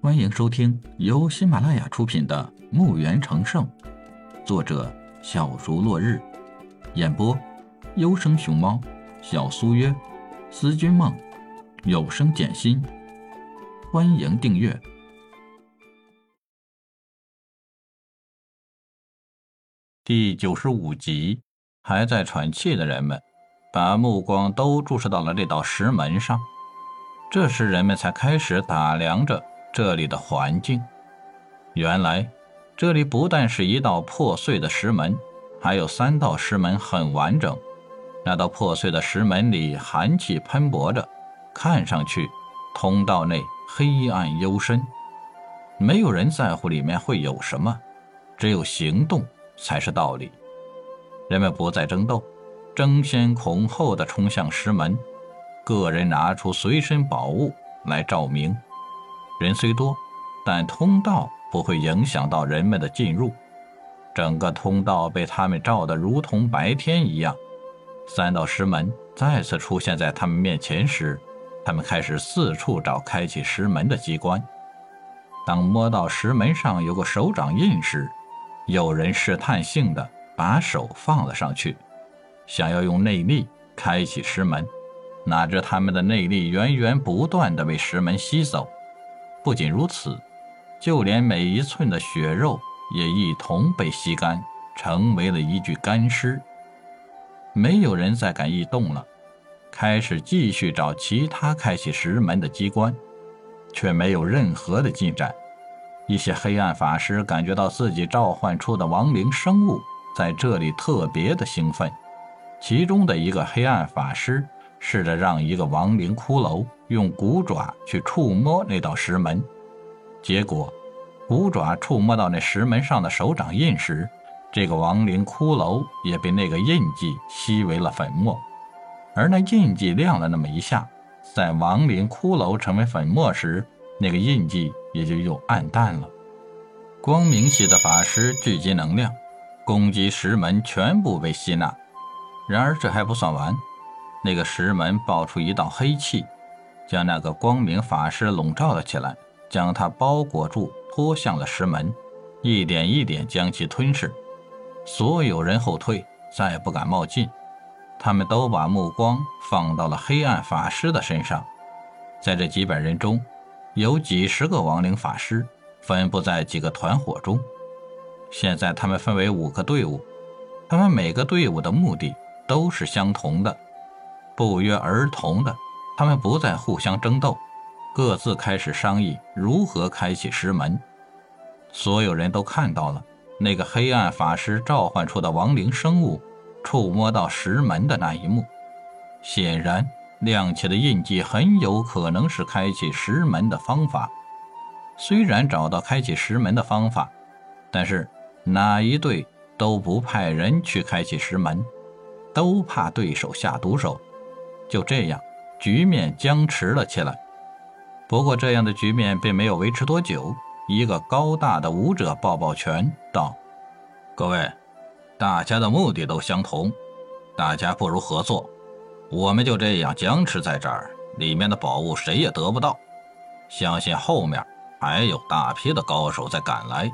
欢迎收听由喜马拉雅出品的《墓园成圣》，作者小竹落日，演播优生熊猫、小苏约、思君梦、有声简心。欢迎订阅第九十五集。还在喘气的人们，把目光都注视到了这道石门上。这时，人们才开始打量着这里的环境。原来，这里不但是一道破碎的石门，还有三道石门很完整。那道破碎的石门里寒气喷薄着，看上去通道内黑暗幽深。没有人在乎里面会有什么，只有行动才是道理。人们不再争斗，争先恐后地冲向石门，个人拿出随身宝物来照明。人虽多，但通道不会影响到人们的进入。整个通道被他们照得如同白天一样。三道石门再次出现在他们面前时，他们开始四处找开启石门的机关。当摸到石门上有个手掌印时，有人试探性的。把手放了上去，想要用内力开启石门，哪知他们的内力源源不断的被石门吸走。不仅如此，就连每一寸的血肉也一同被吸干，成为了一具干尸。没有人再敢异动了，开始继续找其他开启石门的机关，却没有任何的进展。一些黑暗法师感觉到自己召唤出的亡灵生物。在这里特别的兴奋，其中的一个黑暗法师试着让一个亡灵骷髅用骨爪去触摸那道石门，结果，骨爪触摸到那石门上的手掌印时，这个亡灵骷髅也被那个印记吸为了粉末，而那印记亮了那么一下，在亡灵骷髅成为粉末时，那个印记也就又暗淡了。光明系的法师聚集能量。攻击石门全部被吸纳，然而这还不算完，那个石门爆出一道黑气，将那个光明法师笼罩了起来，将他包裹住，拖向了石门，一点一点将其吞噬。所有人后退，再不敢冒进，他们都把目光放到了黑暗法师的身上。在这几百人中，有几十个亡灵法师，分布在几个团伙中。现在他们分为五个队伍，他们每个队伍的目的都是相同的，不约而同的，他们不再互相争斗，各自开始商议如何开启石门。所有人都看到了那个黑暗法师召唤出的亡灵生物触摸到石门的那一幕，显然亮起的印记很有可能是开启石门的方法。虽然找到开启石门的方法，但是。哪一队都不派人去开启石门，都怕对手下毒手。就这样，局面僵持了起来。不过，这样的局面并没有维持多久。一个高大的武者抱抱拳道：“各位，大家的目的都相同，大家不如合作。我们就这样僵持在这儿，里面的宝物谁也得不到。相信后面还有大批的高手在赶来。”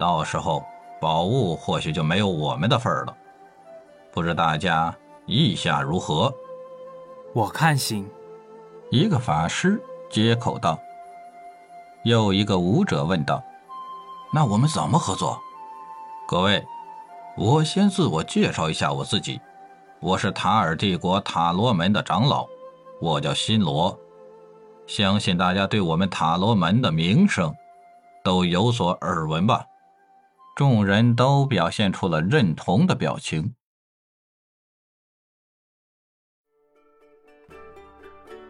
到时候，宝物或许就没有我们的份儿了。不知大家意下如何？我看行。一个法师接口道。又一个武者问道：“那我们怎么合作？”各位，我先自我介绍一下我自己。我是塔尔帝国塔罗门的长老，我叫新罗。相信大家对我们塔罗门的名声都有所耳闻吧。众人都表现出了认同的表情。